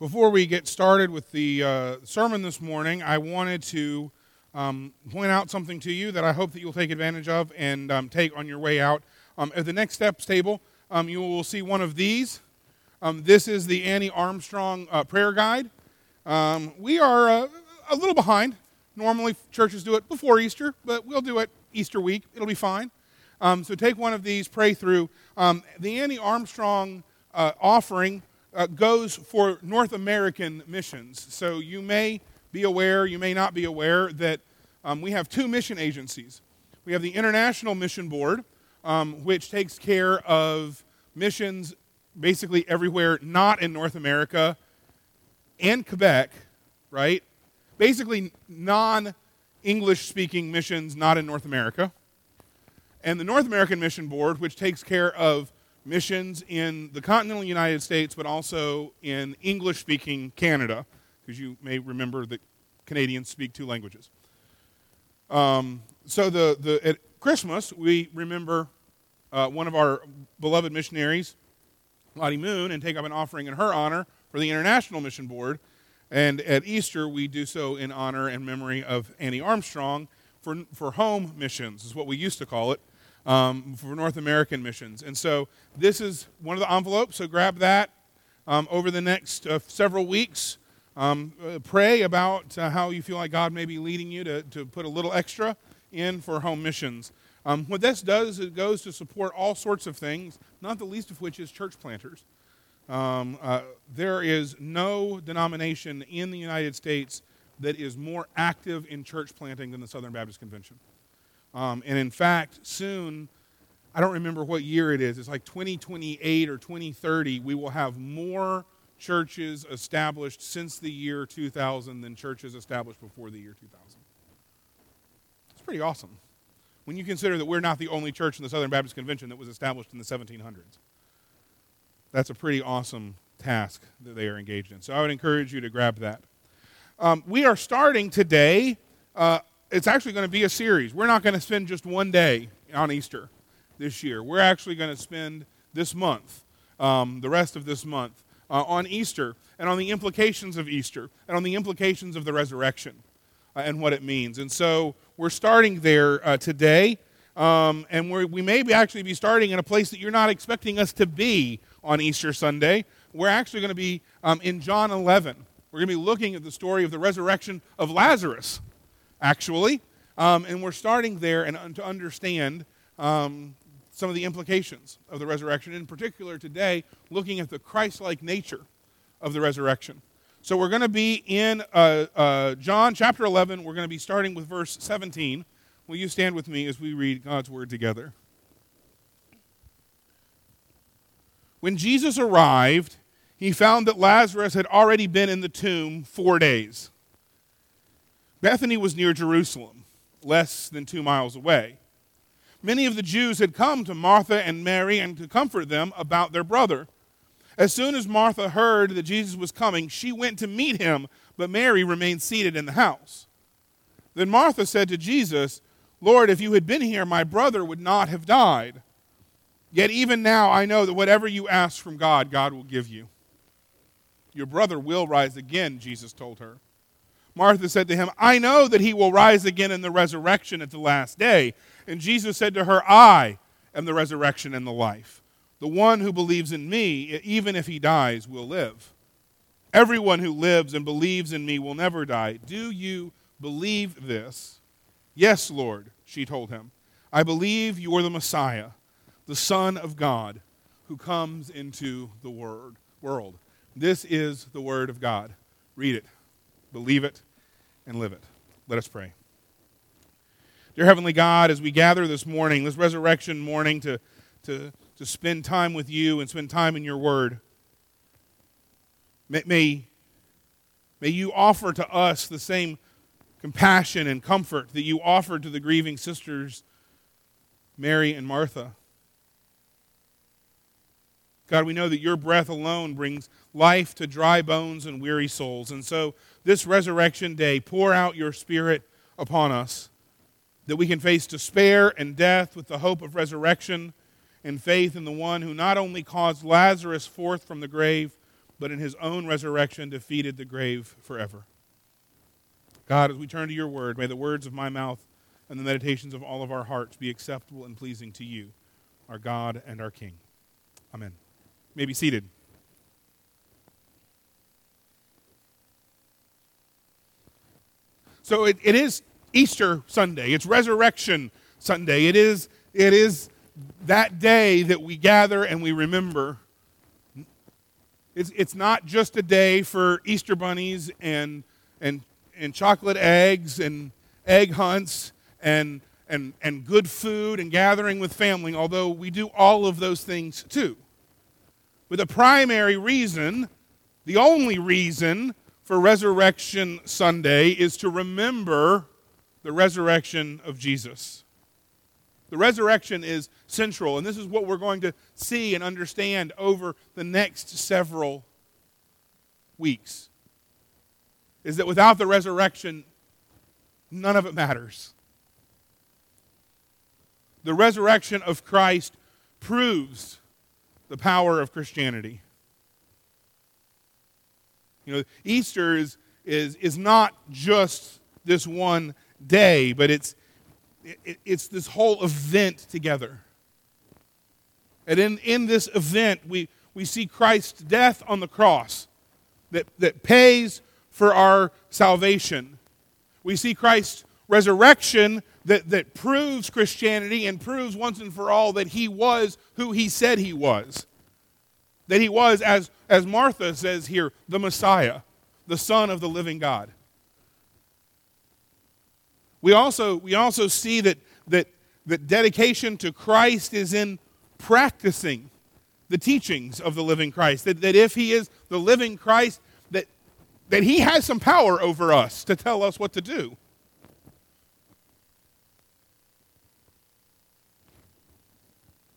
Before we get started with the uh, sermon this morning, I wanted to um, point out something to you that I hope that you'll take advantage of and um, take on your way out. Um, at the next steps table, um, you will see one of these. Um, this is the Annie Armstrong uh, prayer guide. Um, we are uh, a little behind. Normally, churches do it before Easter, but we'll do it Easter week. It'll be fine. so take one of these, pray through. the Annie Armstrong uh, offering uh, goes for North American missions. So you may be aware, you may not be aware, that um, we have two mission agencies. We have the International Mission Board, um, which takes care of missions basically everywhere not in North America and Quebec, right? Basically, non English speaking missions not in North America. And the North American Mission Board, which takes care of missions in the continental United States, but also in English speaking Canada, because you may remember that Canadians speak two languages. Um, so the, the, at Christmas, we remember uh, one of our beloved missionaries, Lottie Moon, and take up an offering in her honor for the International Mission Board. And at Easter, we do so in honor and memory of Annie Armstrong for, for home missions, is what we used to call it um, for North American missions. And so this is one of the envelopes, so grab that um, over the next uh, several weeks. Um, uh, pray about uh, how you feel like God may be leading you to, to put a little extra in for home missions. Um, what this does is it goes to support all sorts of things, not the least of which is church planters. Um, uh, there is no denomination in the United States that is more active in church planting than the Southern Baptist Convention. Um, and in fact, soon, I don't remember what year it is, it's like 2028 or 2030, we will have more churches established since the year 2000 than churches established before the year 2000. It's pretty awesome when you consider that we're not the only church in the Southern Baptist Convention that was established in the 1700s. That's a pretty awesome task that they are engaged in. So I would encourage you to grab that. Um, we are starting today uh, it's actually going to be a series. We're not going to spend just one day on Easter this year. We're actually going to spend this month, um, the rest of this month, uh, on Easter and on the implications of Easter and on the implications of the resurrection uh, and what it means. And so we're starting there uh, today. Um, and we may be actually be starting in a place that you're not expecting us to be on Easter Sunday. We're actually going to be um, in John 11. We're going to be looking at the story of the resurrection of Lazarus actually. Um, and we're starting there and to understand um, some of the implications of the resurrection, in particular today, looking at the Christ like nature of the resurrection. So we're going to be in uh, uh, John chapter 11. We're going to be starting with verse 17. Will you stand with me as we read God's word together? When Jesus arrived, he found that Lazarus had already been in the tomb four days. Bethany was near Jerusalem, less than two miles away. Many of the Jews had come to Martha and Mary and to comfort them about their brother. As soon as Martha heard that Jesus was coming, she went to meet him, but Mary remained seated in the house. Then Martha said to Jesus, Lord, if you had been here, my brother would not have died. Yet even now I know that whatever you ask from God, God will give you. Your brother will rise again, Jesus told her. Martha said to him, I know that he will rise again in the resurrection at the last day. And Jesus said to her, I am the resurrection and the life. The one who believes in me, even if he dies, will live. Everyone who lives and believes in me will never die. Do you believe this? Yes, Lord, she told him. I believe you are the Messiah, the Son of God, who comes into the word, world. This is the Word of God. Read it believe it, and live it. Let us pray. Dear Heavenly God, as we gather this morning, this resurrection morning, to, to, to spend time with you and spend time in your word, may, may, may you offer to us the same compassion and comfort that you offered to the grieving sisters, Mary and Martha. God, we know that your breath alone brings life to dry bones and weary souls. And so, this resurrection day, pour out your Spirit upon us that we can face despair and death with the hope of resurrection and faith in the one who not only caused Lazarus forth from the grave, but in his own resurrection defeated the grave forever. God, as we turn to your word, may the words of my mouth and the meditations of all of our hearts be acceptable and pleasing to you, our God and our King. Amen. You may be seated. So it, it is Easter Sunday. It's Resurrection Sunday. It is, it is that day that we gather and we remember. It's, it's not just a day for Easter bunnies and, and, and chocolate eggs and egg hunts and, and, and good food and gathering with family, although we do all of those things too. But the primary reason, the only reason for Resurrection Sunday is to remember the resurrection of Jesus. The resurrection is central, and this is what we're going to see and understand over the next several weeks. Is that without the resurrection, none of it matters. The resurrection of Christ proves the power of Christianity. You know, Easter is, is, is not just this one day, but it's, it, it's this whole event together. And in, in this event, we, we see Christ's death on the cross that, that pays for our salvation. We see Christ's resurrection that, that proves Christianity and proves once and for all that he was who he said he was. That he was, as, as Martha says here, the Messiah, the Son of the living God. We also, we also see that, that, that dedication to Christ is in practicing the teachings of the living Christ. That, that if he is the living Christ, that, that he has some power over us to tell us what to do.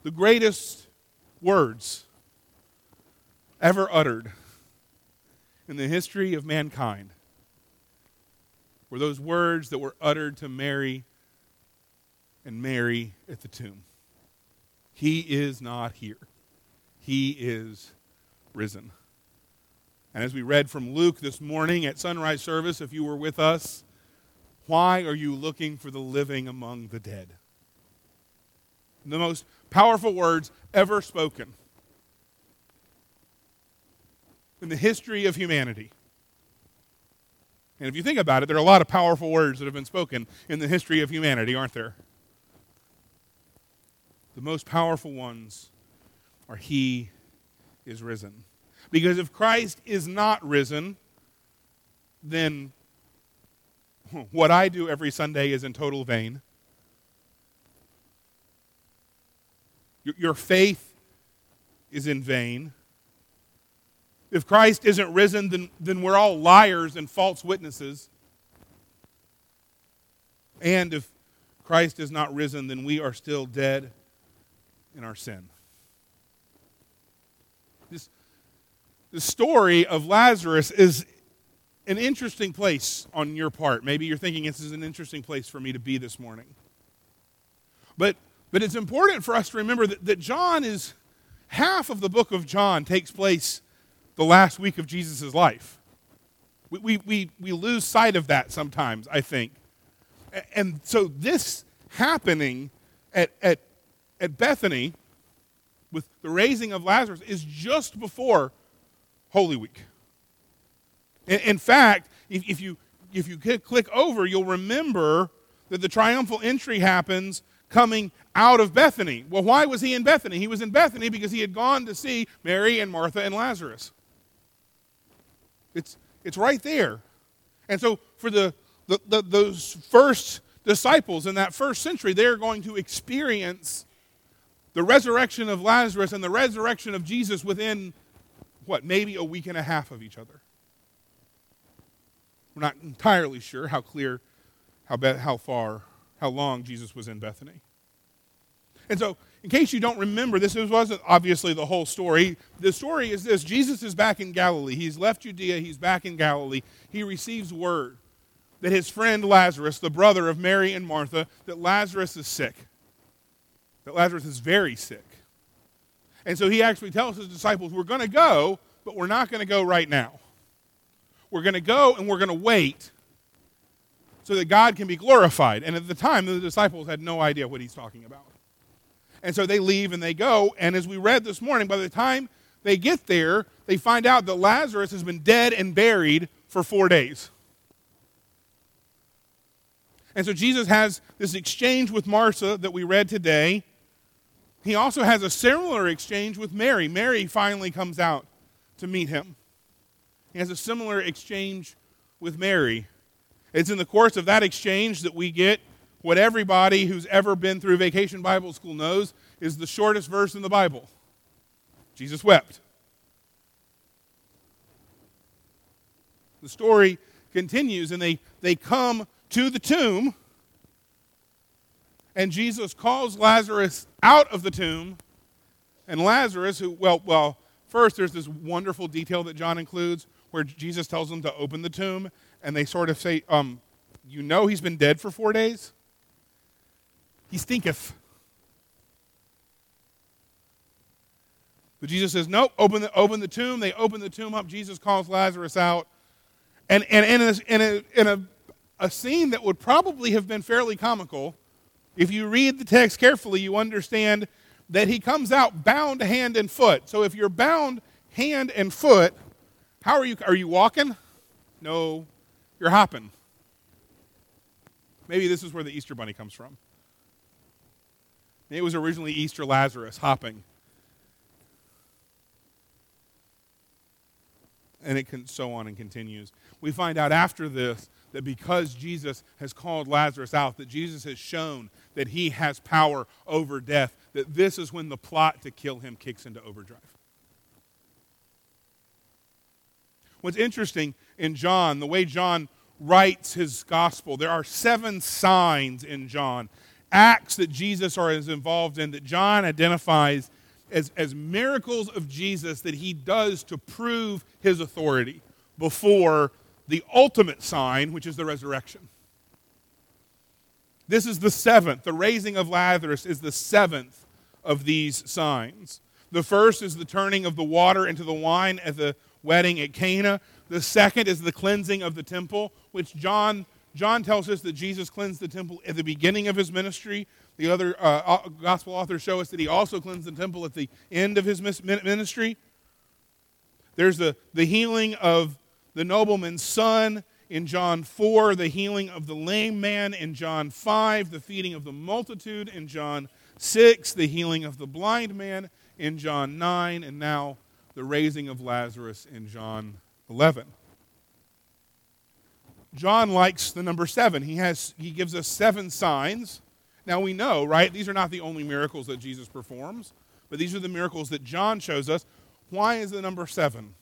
The greatest words ever uttered in the history of mankind were those words that were uttered to Mary and Mary at the tomb. He is not here. He is risen. And as we read from Luke this morning at sunrise service, if you were with us, why are you looking for the living among the dead? The most powerful words ever spoken in the history of humanity. And if you think about it, there are a lot of powerful words that have been spoken in the history of humanity, aren't there? The most powerful ones are He is risen. Because if Christ is not risen, then what I do every Sunday is in total vain. Your faith is in vain. If Christ isn't risen, then, then we're all liars and false witnesses. And if Christ is not risen, then we are still dead in our sin. This, the story of Lazarus is an interesting place on your part. Maybe you're thinking this is an interesting place for me to be this morning. But, but it's important for us to remember that, that John is half of the book of John takes place the last week of Jesus' life. We, we, we, we lose sight of that sometimes, I think. And so this happening at, at, at Bethany with the raising of Lazarus is just before Holy Week. In, in fact, if, if, you, if you click over, you'll remember that the triumphal entry happens coming out of Bethany. Well, why was he in Bethany? He was in Bethany because he had gone to see Mary and Martha and Lazarus. It's, it's right there. And so for the, the, the, those first disciples in that first century, they're going to experience the resurrection of Lazarus and the resurrection of Jesus within, what, maybe a week and a half of each other. We're not entirely sure how clear, how, be, how far, how long Jesus was in Bethany. And so in case you don't remember, this wasn't obviously the whole story. The story is this Jesus is back in Galilee. He's left Judea, he's back in Galilee. He receives word that his friend Lazarus, the brother of Mary and Martha, that Lazarus is sick, that Lazarus is very sick. And so he actually tells his disciples, We're going to go but we're not going to go right now. We're going to go and we're going to wait so that God can be glorified. And at the time, the disciples had no idea what he's talking about. And so they leave and they go. And as we read this morning, by the time they get there, they find out that Lazarus has been dead and buried for four days. And so Jesus has this exchange with Martha that we read today. He also has a similar exchange with Mary. Mary finally comes out to meet him. He has a similar exchange with Mary. It's in the course of that exchange that we get what everybody who's ever been through vacation Bible school knows is the shortest verse in the Bible. Jesus wept. The story continues, and they, they come to the tomb, and Jesus calls Lazarus out of the tomb. And Lazarus, who, well, well, first there's this wonderful detail that John includes where Jesus tells them to open the tomb, and they sort of say, um, You know he's been dead for four days? He stinketh. But Jesus says, Nope, open the, open the tomb. They open the tomb up. Jesus calls Lazarus out. And, and, and in, a, in, a, in a, a scene that would probably have been fairly comical, if you read the text carefully, you understand that he comes out bound hand and foot. So if you're bound hand and foot, how are you? Are you walking? No, you're hopping. Maybe this is where the Easter bunny comes from. It was originally Easter Lazarus hopping. And it can so on and continues. We find out after this that because Jesus has called Lazarus out, that Jesus has shown that he has power over death, that this is when the plot to kill him kicks into overdrive. What's interesting in John, the way John writes his gospel, there are seven signs in John, acts that Jesus is involved in that John identifies as, as miracles of Jesus that he does to prove his authority before the ultimate sign, which is the resurrection. This is the seventh. The raising of Lazarus is the seventh of these signs. The first is the turning of the water into the wine at the wedding at Cana. The second is the cleansing of the temple, which John, John tells us that Jesus cleansed the temple at the beginning of his ministry. The other uh, gospel authors show us that he also cleansed the temple at the end of his ministry. There's the, the healing of the nobleman's son in John 4, the healing of the lame man in John 5, the feeding of the multitude in John 6, the healing of the blind man in John 9, and now the raising of Lazarus in John 11. John likes the number seven. He, has, he gives us seven signs. Now we know, right? These are not the only miracles that Jesus performs, but these are the miracles that John shows us. Why is the number seven?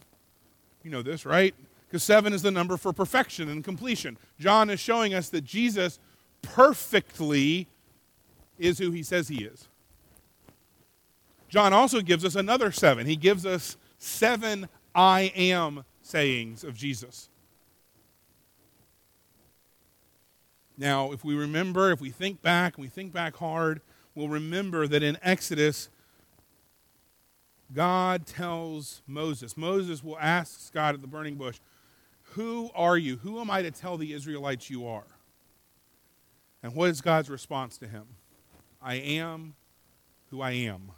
You know this, right? Because seven is the number for perfection and completion. John is showing us that Jesus perfectly is who he says he is. John also gives us another seven. He gives us seven I am sayings of Jesus. Now, if we remember, if we think back, we think back hard, we'll remember that in Exodus, God tells Moses, Moses will ask God at the burning bush, Who are you? Who am I to tell the Israelites you are? And what is God's response to him? I am who I am.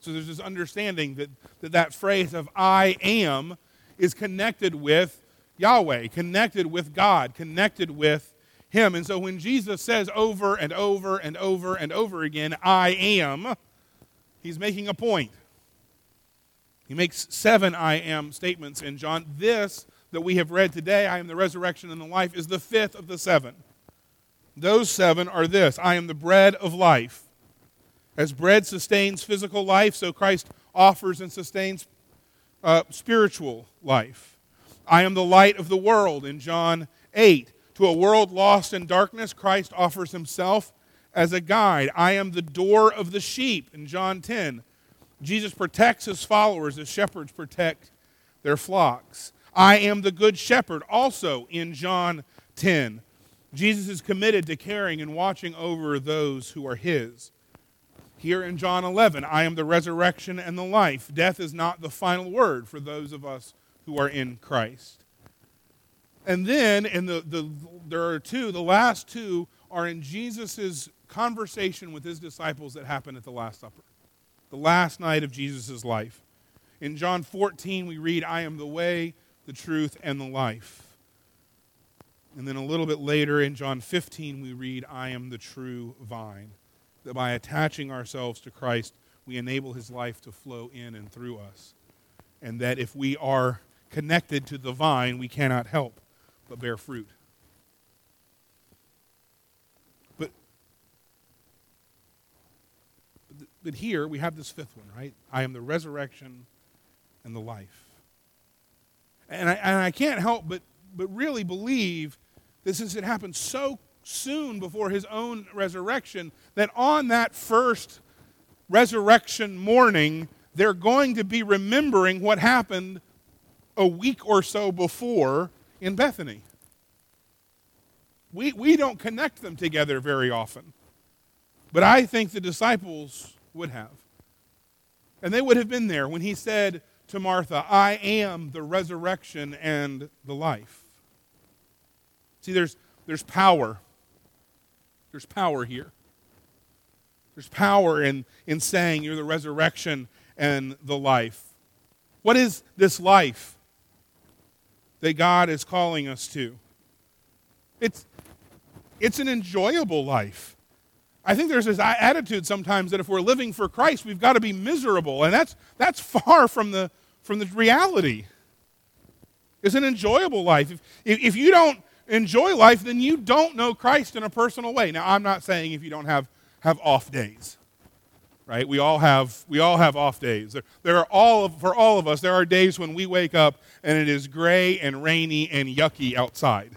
So there's this understanding that that, that phrase of I am is connected with Yahweh, connected with God, connected with Him. And so when Jesus says over and over and over and over again, I am, he's making a point. He makes seven I am statements in John. This that we have read today, I am the resurrection and the life, is the fifth of the seven. Those seven are this I am the bread of life. As bread sustains physical life, so Christ offers and sustains uh, spiritual life. I am the light of the world in John 8. To a world lost in darkness, Christ offers himself as a guide. I am the door of the sheep in John 10. Jesus protects his followers as shepherds protect their flocks. I am the good shepherd also in John 10. Jesus is committed to caring and watching over those who are his. Here in John 11, I am the resurrection and the life. Death is not the final word for those of us who are in Christ. And then, in the, the there are two, the last two are in Jesus' conversation with his disciples that happened at the Last Supper, the last night of Jesus' life. In John 14, we read, I am the way, the truth, and the life. And then a little bit later in John 15, we read, I am the true vine. That by attaching ourselves to Christ, we enable his life to flow in and through us. And that if we are connected to the vine, we cannot help but bear fruit. But, but here we have this fifth one, right? I am the resurrection and the life. And I, and I can't help but, but really believe that since it happened so soon before his own resurrection, that on that first resurrection morning, they're going to be remembering what happened a week or so before in Bethany. We, we don't connect them together very often, but I think the disciples would have. And they would have been there when he said to Martha, I am the resurrection and the life. See, there's, there's power. There's power here. There's power in, in saying you're the resurrection and the life. What is this life that God is calling us to? It's, it's an enjoyable life. I think there's this attitude sometimes that if we're living for Christ, we've got to be miserable. And that's, that's far from the, from the reality. It's an enjoyable life. If, if you don't enjoy life, then you don't know Christ in a personal way. Now, I'm not saying if you don't have, have off days, right? We all have, we all have off days. There, there are all of, for all of us, there are days when we wake up and it is gray and rainy and yucky outside.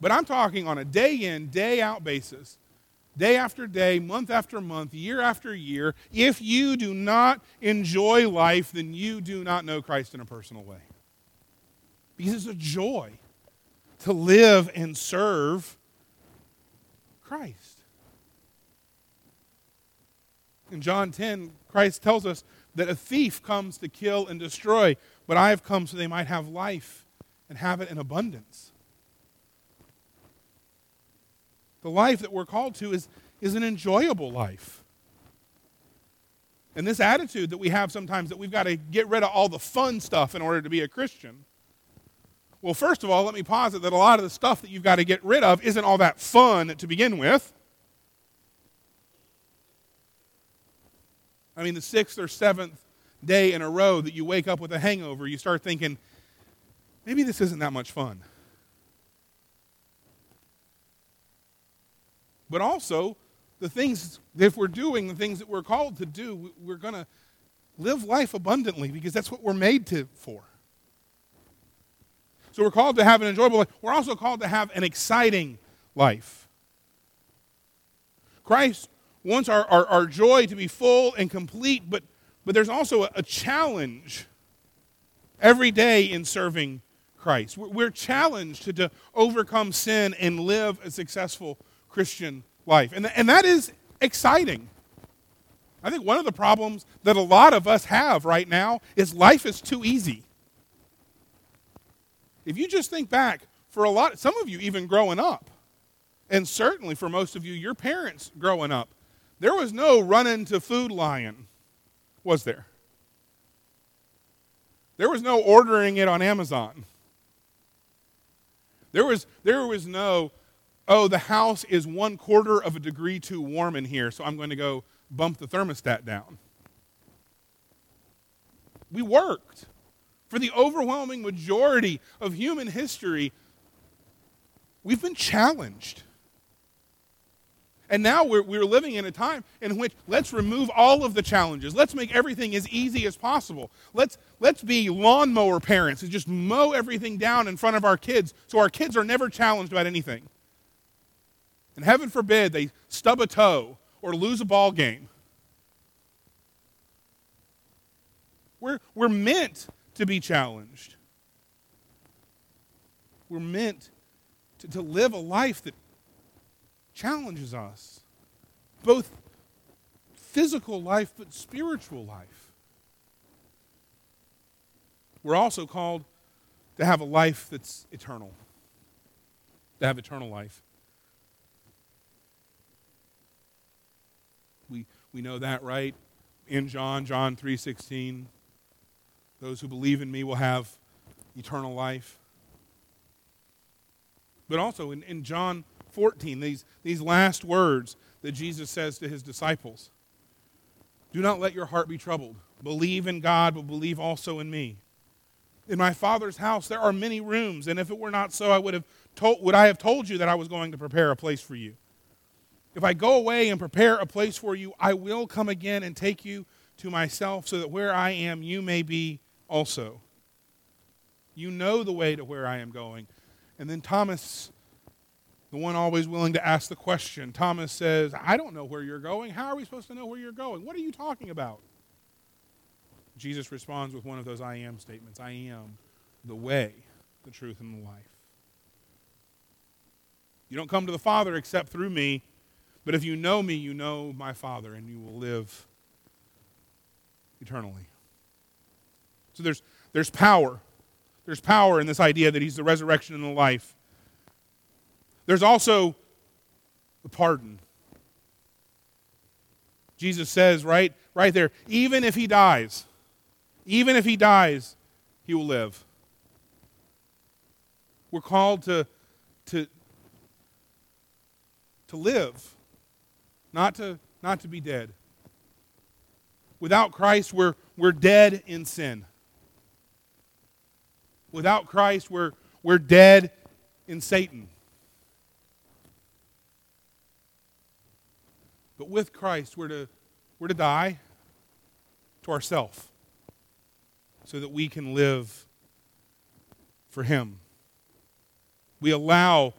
But I'm talking on a day in, day out basis, day after day, month after month, year after year. If you do not enjoy life, then you do not know Christ in a personal way. Because it's a joy to live and serve Christ. In John 10, Christ tells us that a thief comes to kill and destroy, but I have come so they might have life and have it in abundance. The life that we're called to is, is an enjoyable life. And this attitude that we have sometimes that we've got to get rid of all the fun stuff in order to be a Christian well, first of all, let me posit that a lot of the stuff that you've got to get rid of isn't all that fun to begin with. I mean, the sixth or seventh day in a row that you wake up with a hangover, you start thinking, maybe this isn't that much fun. But also, the things, if we're doing the things that we're called to do, we're going to live life abundantly because that's what we're made to for. So we're called to have an enjoyable life. We're also called to have an exciting life. Christ wants our, our, our joy to be full and complete, but, but there's also a, a challenge every day in serving Christ. We're, we're challenged to, to overcome sin and live a successful Christian life. And, th- and that is exciting. I think one of the problems that a lot of us have right now is life is too easy. If you just think back, for a lot, some of you even growing up, and certainly for most of you, your parents growing up, there was no running to Food Lion, was there? There was no ordering it on Amazon. There was, there was no, oh, the house is one quarter of a degree too warm in here, so I'm going to go bump the thermostat down. We worked. For the overwhelming majority of human history, we've been challenged. And now we're, we're living in a time in which let's remove all of the challenges. Let's make everything as easy as possible. Let's, let's be lawnmower parents and just mow everything down in front of our kids so our kids are never challenged about anything. And heaven forbid they stub a toe or lose a ball game. We're, we're meant to be challenged. We're meant to, to live a life that challenges us, both physical life, but spiritual life. We're also called to have a life that's eternal, to have eternal life. We, we know that, right? In John, John 3.16, those who believe in me will have eternal life. But also in, in John 14, these, these last words that Jesus says to his disciples Do not let your heart be troubled. Believe in God, but believe also in me. In my Father's house there are many rooms, and if it were not so, I would have told, would I have told you that I was going to prepare a place for you. If I go away and prepare a place for you, I will come again and take you to myself, so that where I am, you may be also. You know the way to where I am going. And then Thomas, the one always willing to ask the question, Thomas says, I don't know where you're going. How are we supposed to know where you're going? What are you talking about? Jesus responds with one of those I am statements I am the way, the truth, and the life. You don't come to the Father except through me, but if you know me, you know my Father, and you will live eternally. So there's, there's power. There's power in this idea that he's the resurrection and the life. There's also the pardon. Jesus says right, right there, even if he dies, even if he dies, he will live. We're called to, to, to live, not to, not to be dead. Without Christ, we're, we're dead in sin. Without Christ, we're, we're dead in Satan. But with Christ, we're to, we're to die to ourself so that we can live for Him. We allow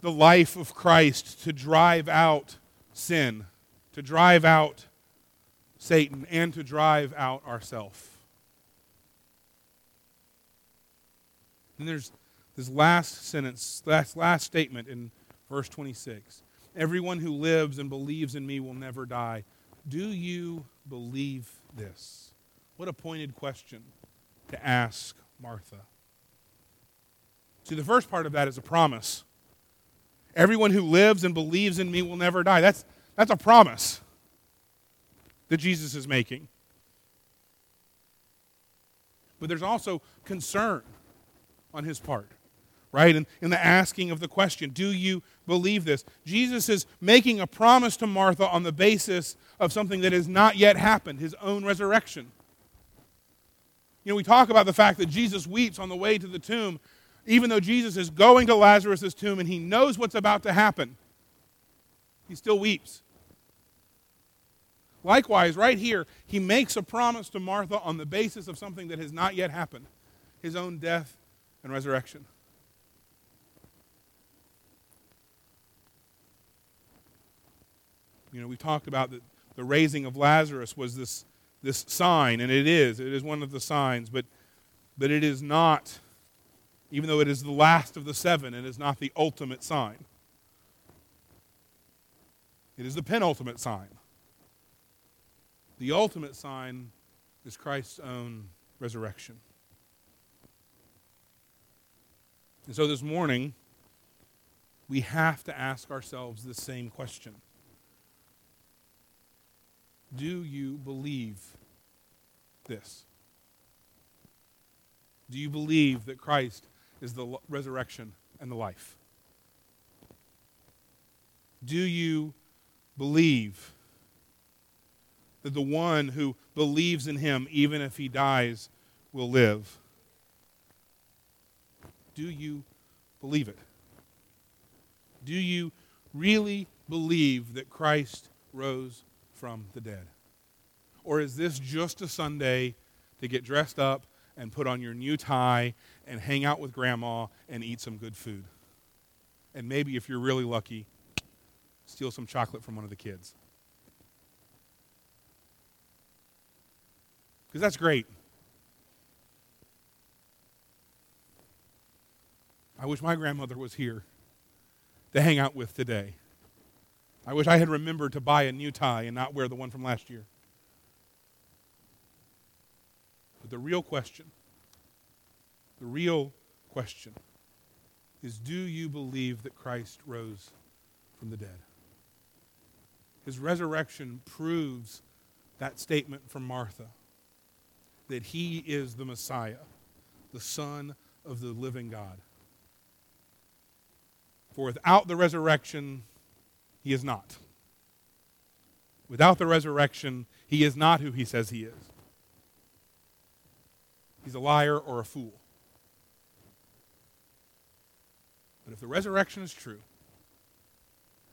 the life of Christ to drive out sin, to drive out Satan, and to drive out ourself. And there's this last sentence, last, last statement in verse 26. Everyone who lives and believes in me will never die. Do you believe this? What a pointed question to ask Martha. See, the first part of that is a promise. Everyone who lives and believes in me will never die. That's, that's a promise that Jesus is making. But there's also concern on his part, right? And in the asking of the question, do you believe this? Jesus is making a promise to Martha on the basis of something that has not yet happened, his own resurrection. You know, we talk about the fact that Jesus weeps on the way to the tomb, even though Jesus is going to Lazarus' tomb and he knows what's about to happen. He still weeps. Likewise, right here, he makes a promise to Martha on the basis of something that has not yet happened his own death and resurrection. You know, we talked about that the raising of Lazarus was this this sign, and it is. It is one of the signs, but, but it is not, even though it is the last of the seven, it is not the ultimate sign. It is the penultimate sign. The ultimate sign is Christ's own resurrection. And so this morning, we have to ask ourselves the same question do you believe this? Do you believe that Christ is the resurrection and the life? Do you believe that the one who believes in him, even if he dies, will live? Do you believe it? Do you really believe that Christ rose from the dead? Or is this just a Sunday to get dressed up and put on your new tie and hang out with grandma and eat some good food? And maybe, if you're really lucky, steal some chocolate from one of the kids. Because that's great. I wish my grandmother was here to hang out with today I wish I had remembered to buy a new tie and not wear the one from last year. But the real question, the real question is do you believe that Christ rose from the dead? His resurrection proves that statement from Martha that he is the Messiah, the Son of the living God. For without the resurrection, he is not. Without the resurrection, he is not who he says he is. He's a liar or a fool. But if the resurrection is true,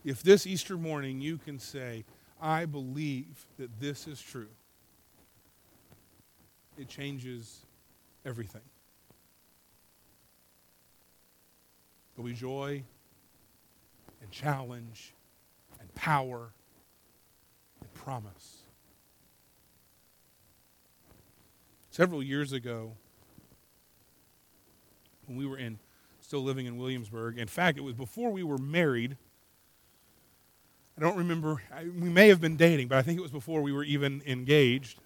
if this Easter morning you can say, I believe that this is true, it changes everything. There'll be joy and challenge and power and promise. Several years ago, when we were in still living in Williamsburg, in fact, it was before we were married. I don't remember, I, we may have been dating, but I think it was before we were even engaged.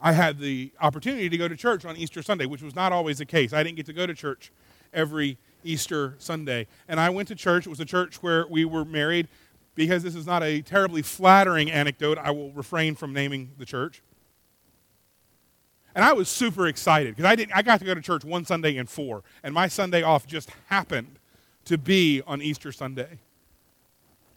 I had the opportunity to go to church on Easter Sunday, which was not always the case. I didn't get to go to church every Easter Sunday. And I went to church. It was a church where we were married. Because this is not a terribly flattering anecdote, I will refrain from naming the church. And I was super excited because I, didn't, I got to go to church one Sunday in four. And my Sunday off just happened to be on Easter Sunday.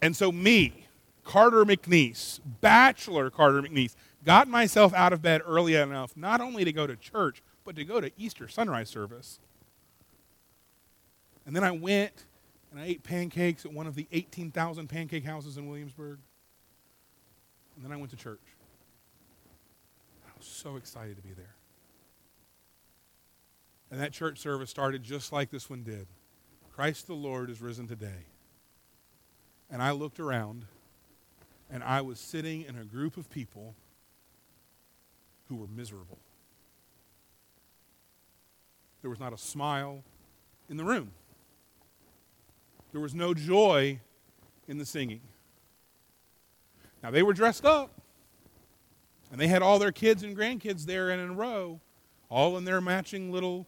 And so, me, Carter McNeese, Bachelor Carter McNeese, got myself out of bed early enough not only to go to church, but to go to Easter sunrise service. And then I went and I ate pancakes at one of the 18,000 pancake houses in Williamsburg. And then I went to church. I was so excited to be there. And that church service started just like this one did Christ the Lord is risen today. And I looked around, and I was sitting in a group of people who were miserable. There was not a smile in the room. There was no joy in the singing. Now, they were dressed up, and they had all their kids and grandkids there in a row, all in their matching little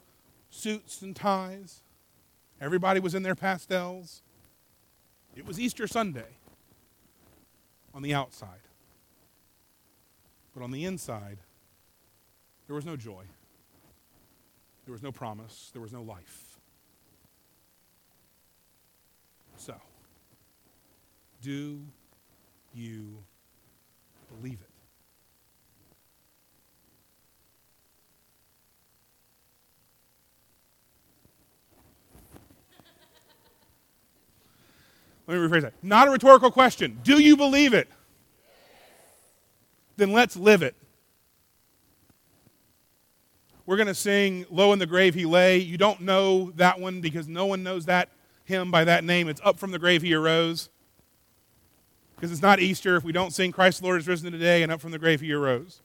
suits and ties. Everybody was in their pastels. It was Easter Sunday on the outside. But on the inside, there was no joy. There was no promise. There was no life. So, do you believe it? Let me rephrase that. Not a rhetorical question. Do you believe it? Then let's live it. We're going to sing Low in the Grave He Lay. You don't know that one because no one knows that hymn by that name. It's Up from the Grave He Arose. Because it's not Easter if we don't sing Christ the Lord is risen today and up from the grave He arose.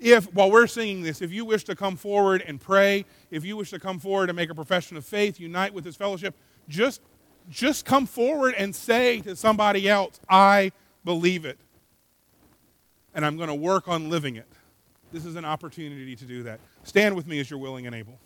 If, while we're singing this, if you wish to come forward and pray, if you wish to come forward and make a profession of faith, unite with this fellowship, just, just come forward and say to somebody else, I believe it. And I'm going to work on living it. This is an opportunity to do that. Stand with me as you're willing and able.